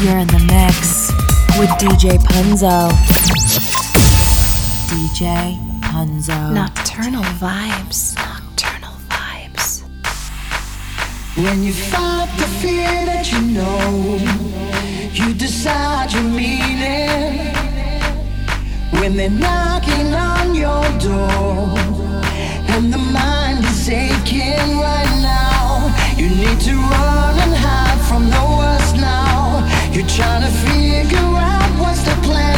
You're in the mix with DJ Punzo. DJ Punzo. Nocturnal vibes. Nocturnal vibes. When you fight the fear that you know, you decide your meaning. When they're knocking on your door, and the mind is aching right now, you need to run and hide from the worst now. You're trying to figure out what's the plan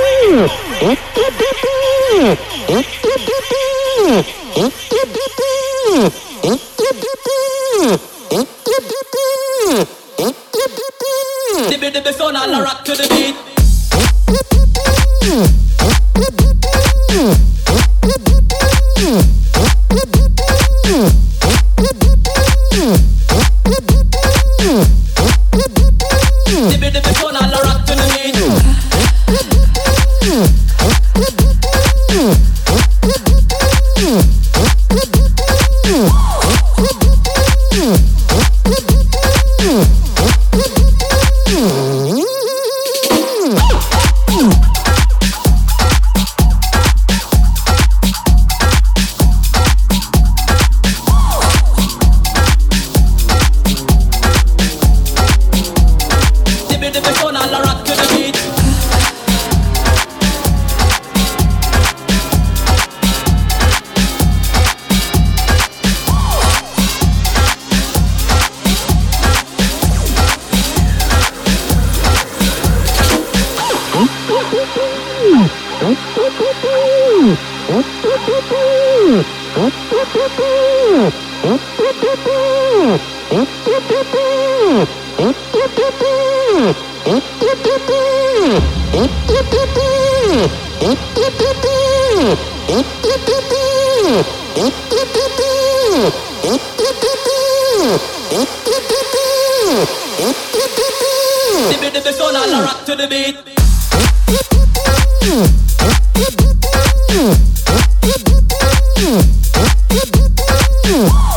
we'll rock to the beat. Ooh.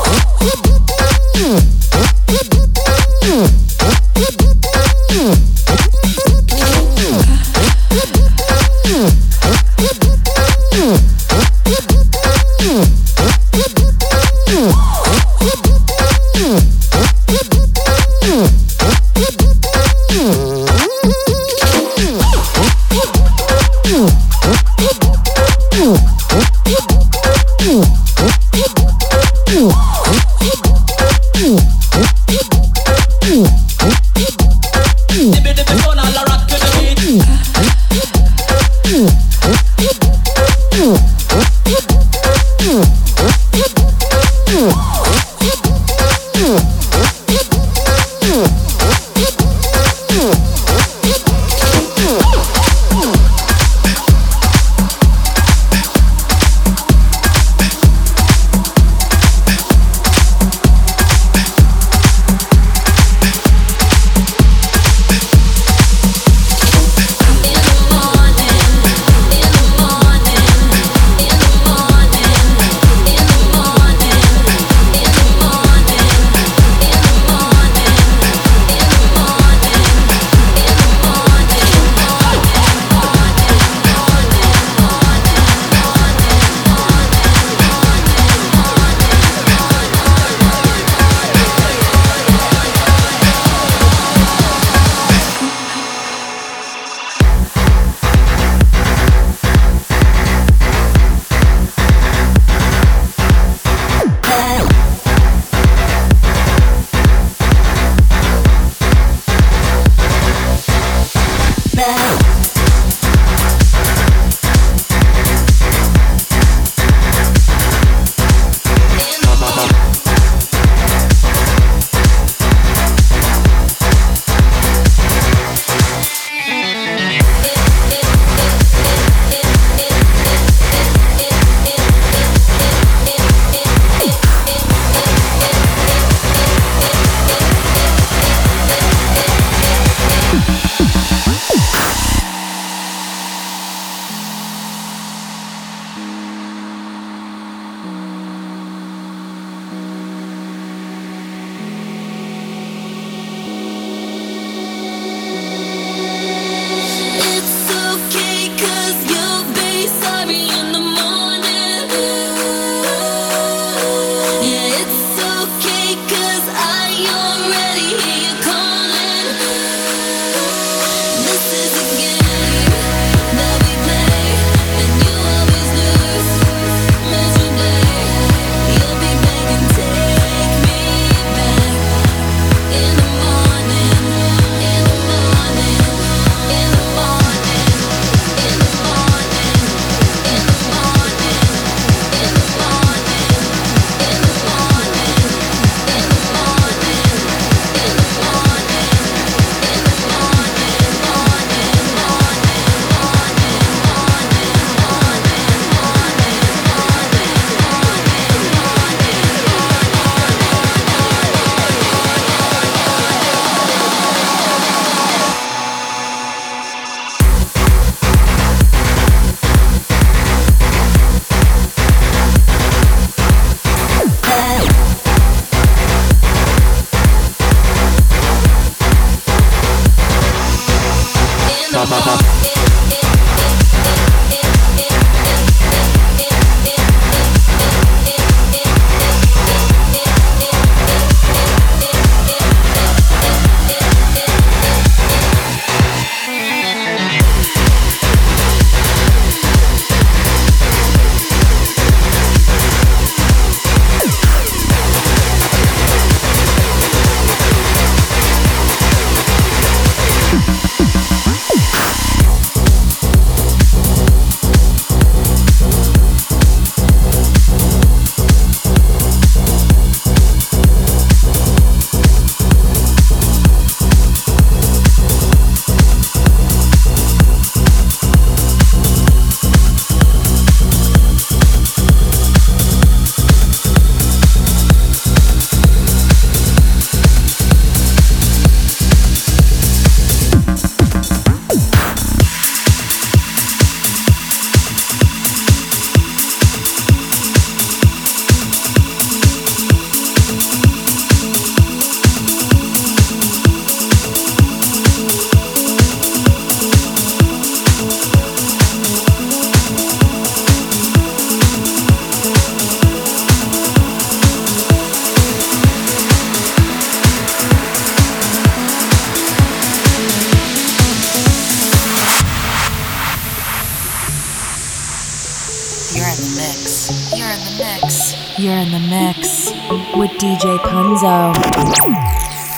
In the mix with DJ Punzo.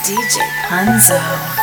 DJ Punzo.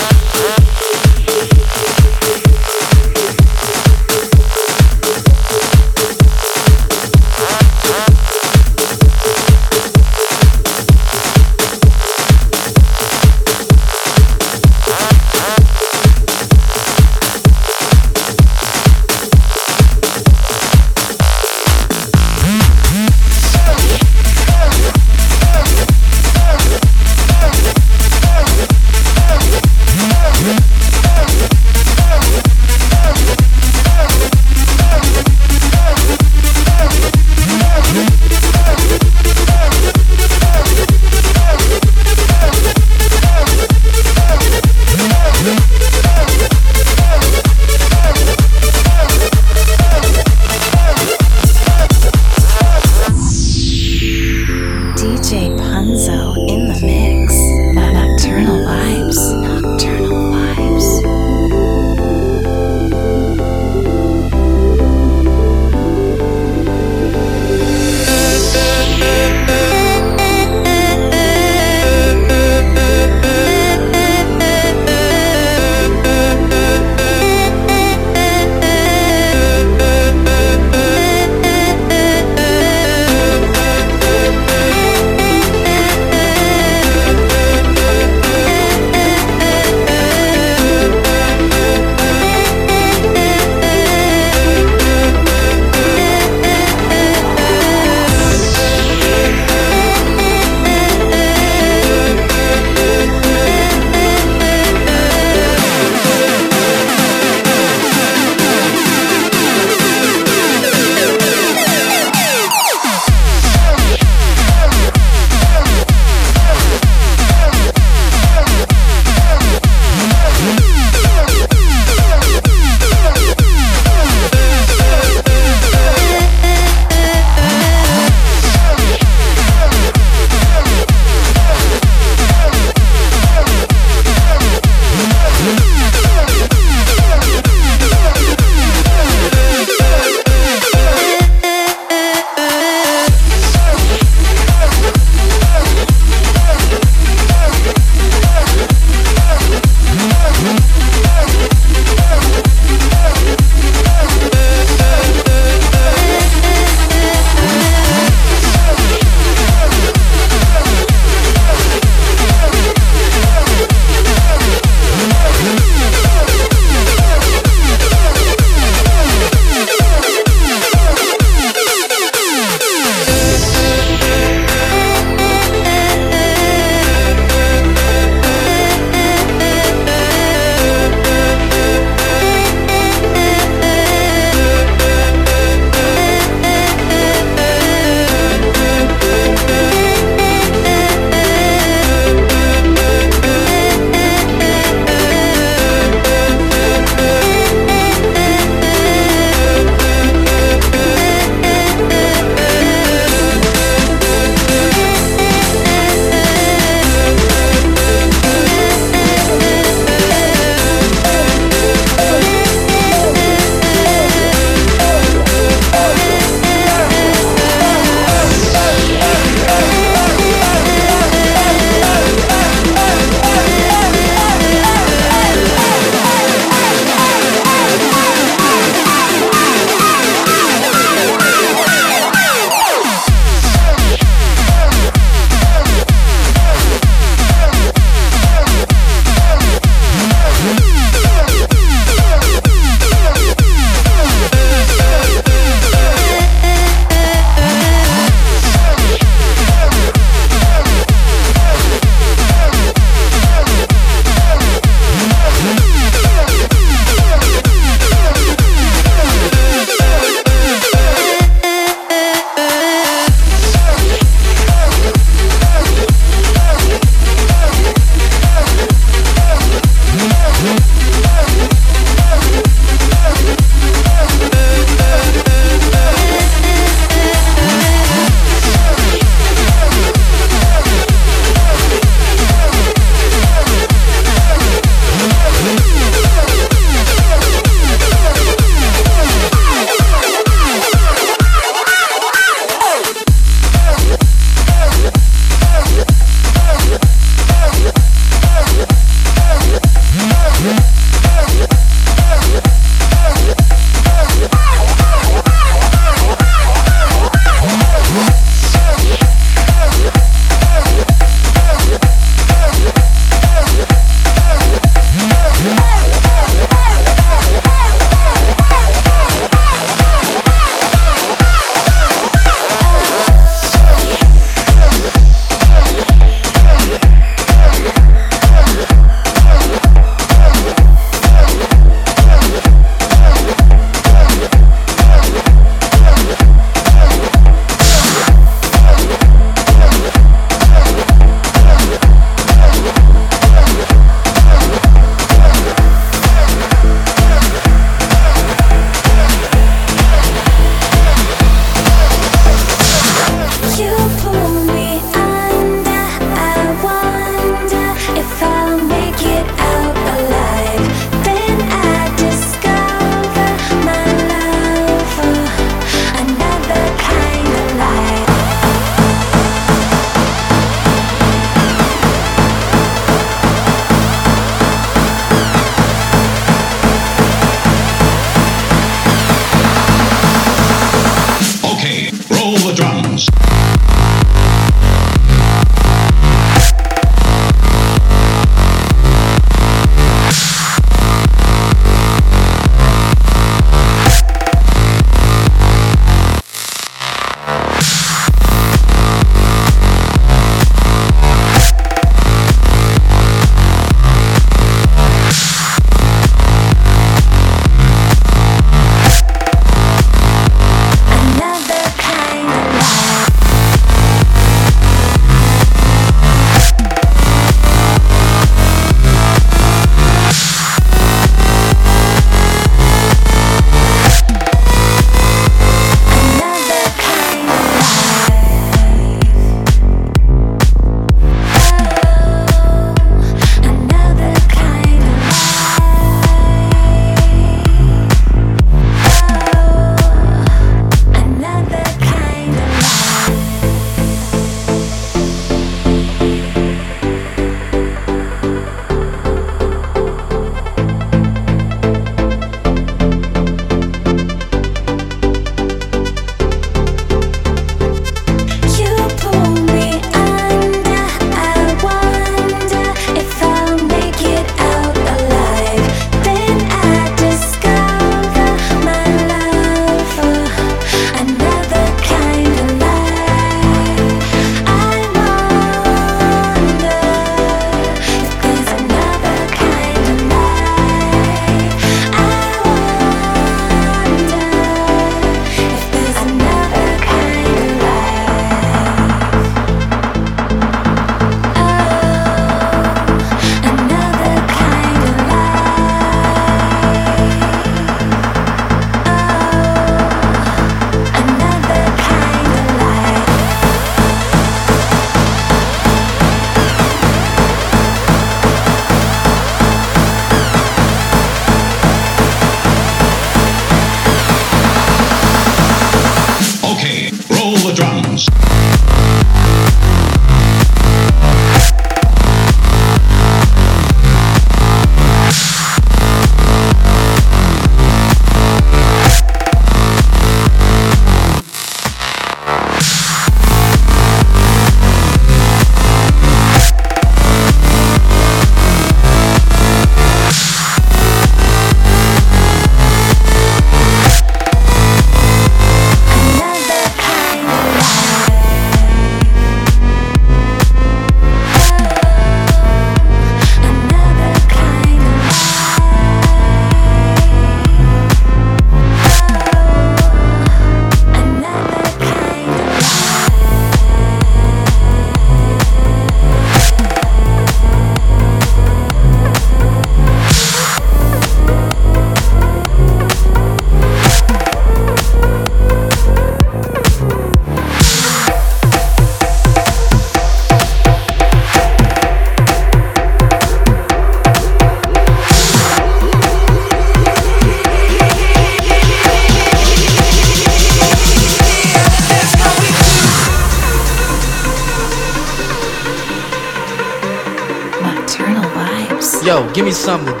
Something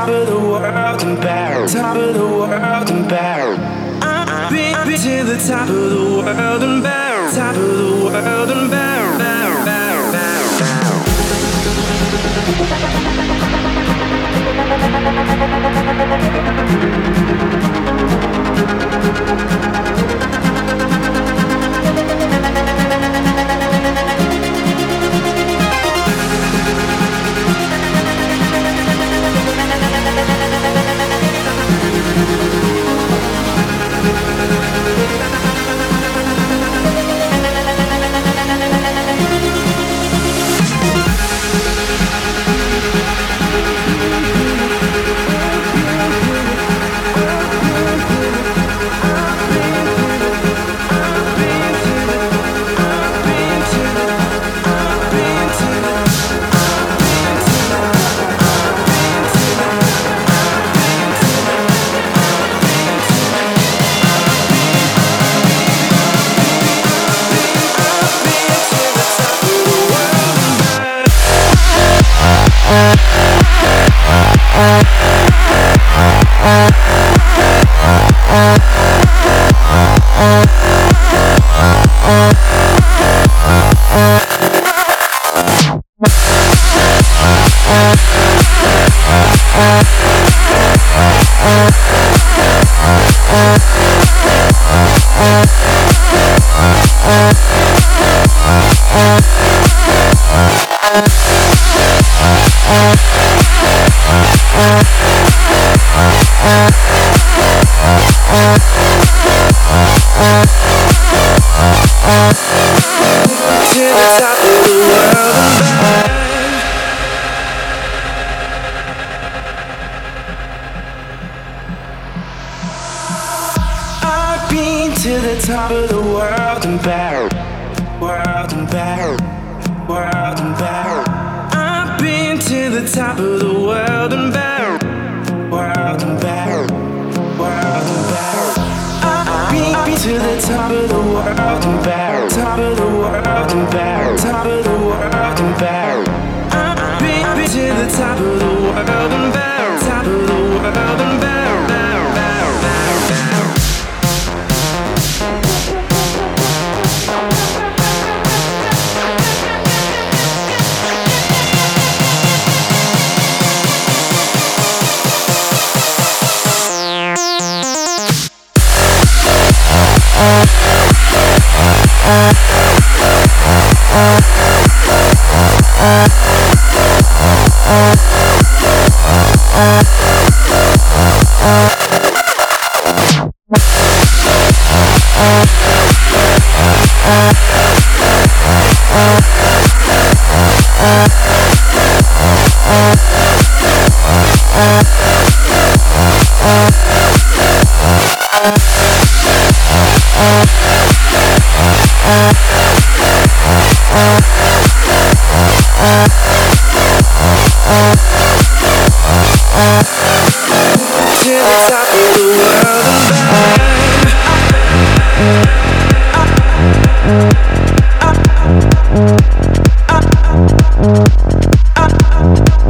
Top of the world and back. Top of the world and back. I've been to the top of the world and back. Top of the world and back. Bow, bow. Thank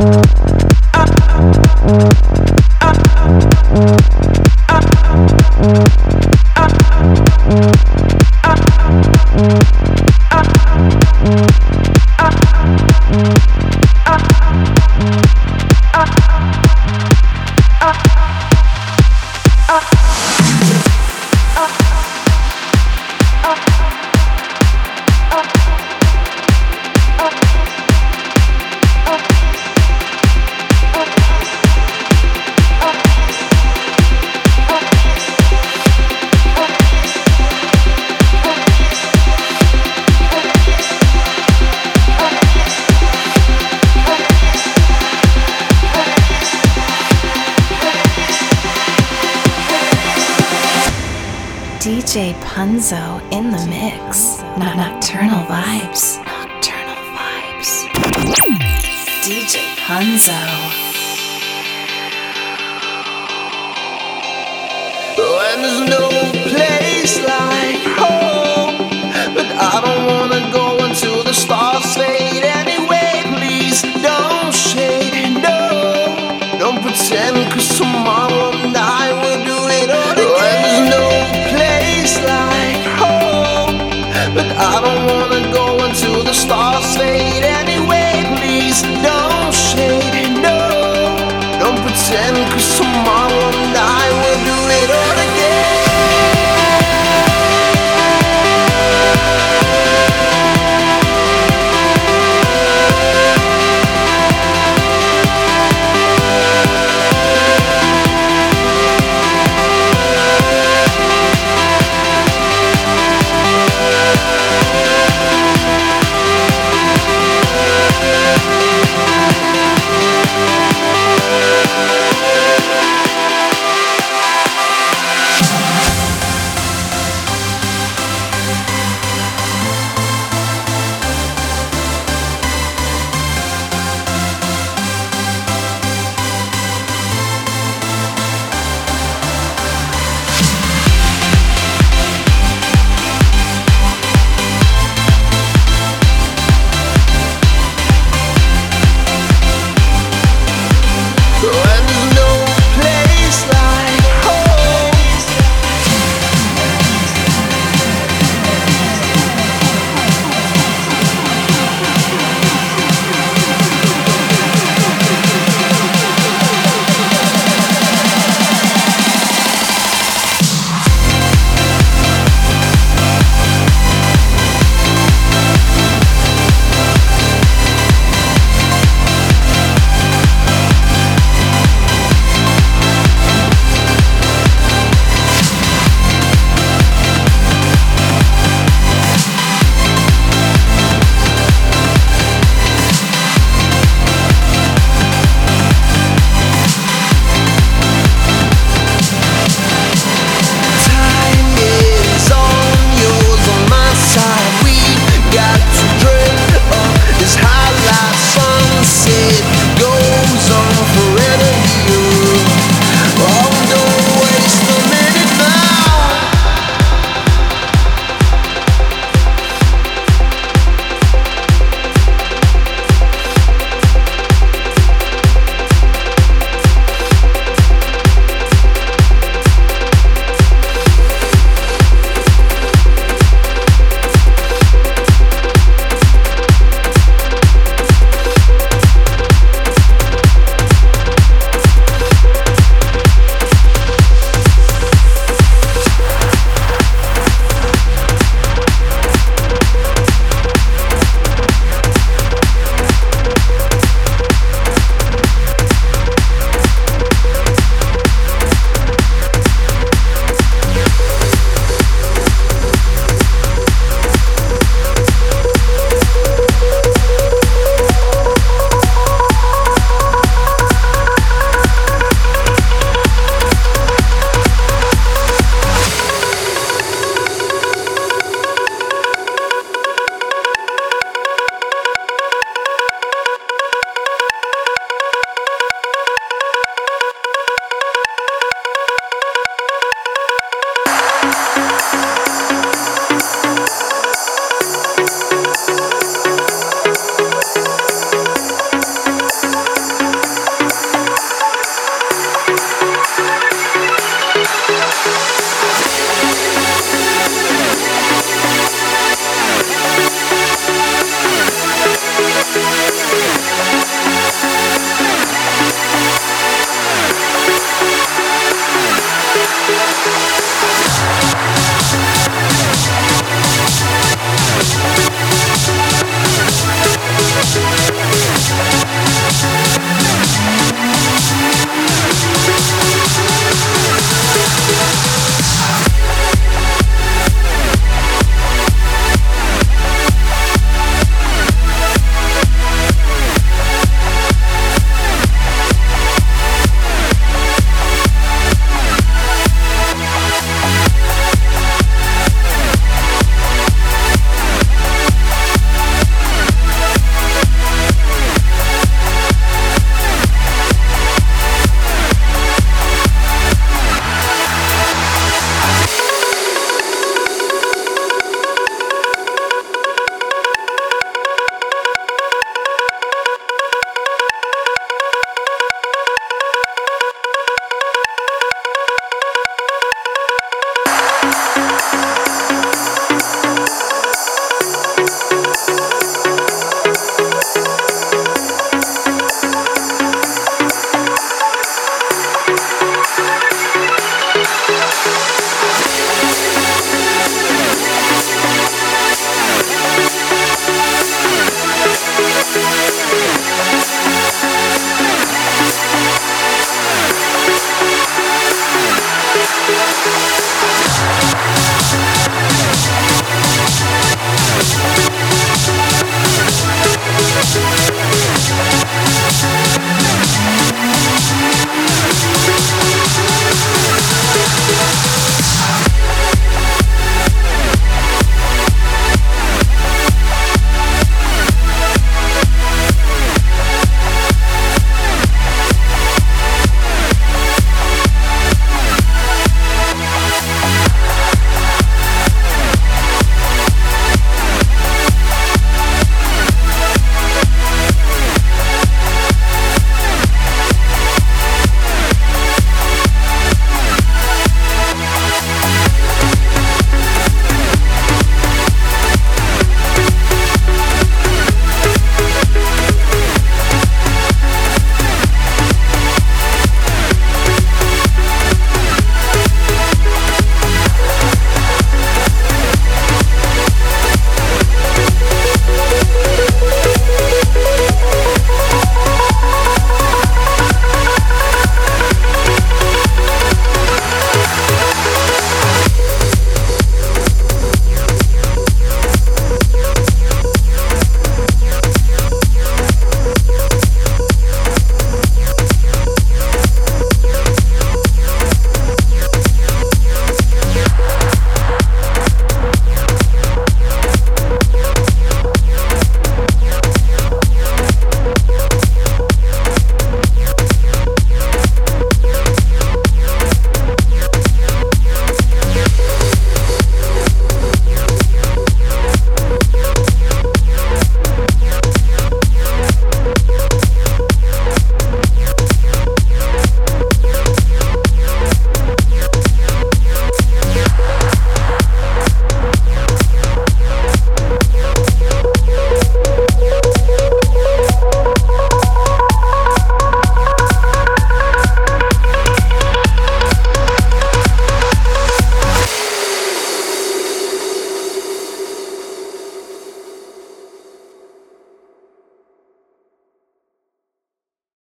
Mm-hmm.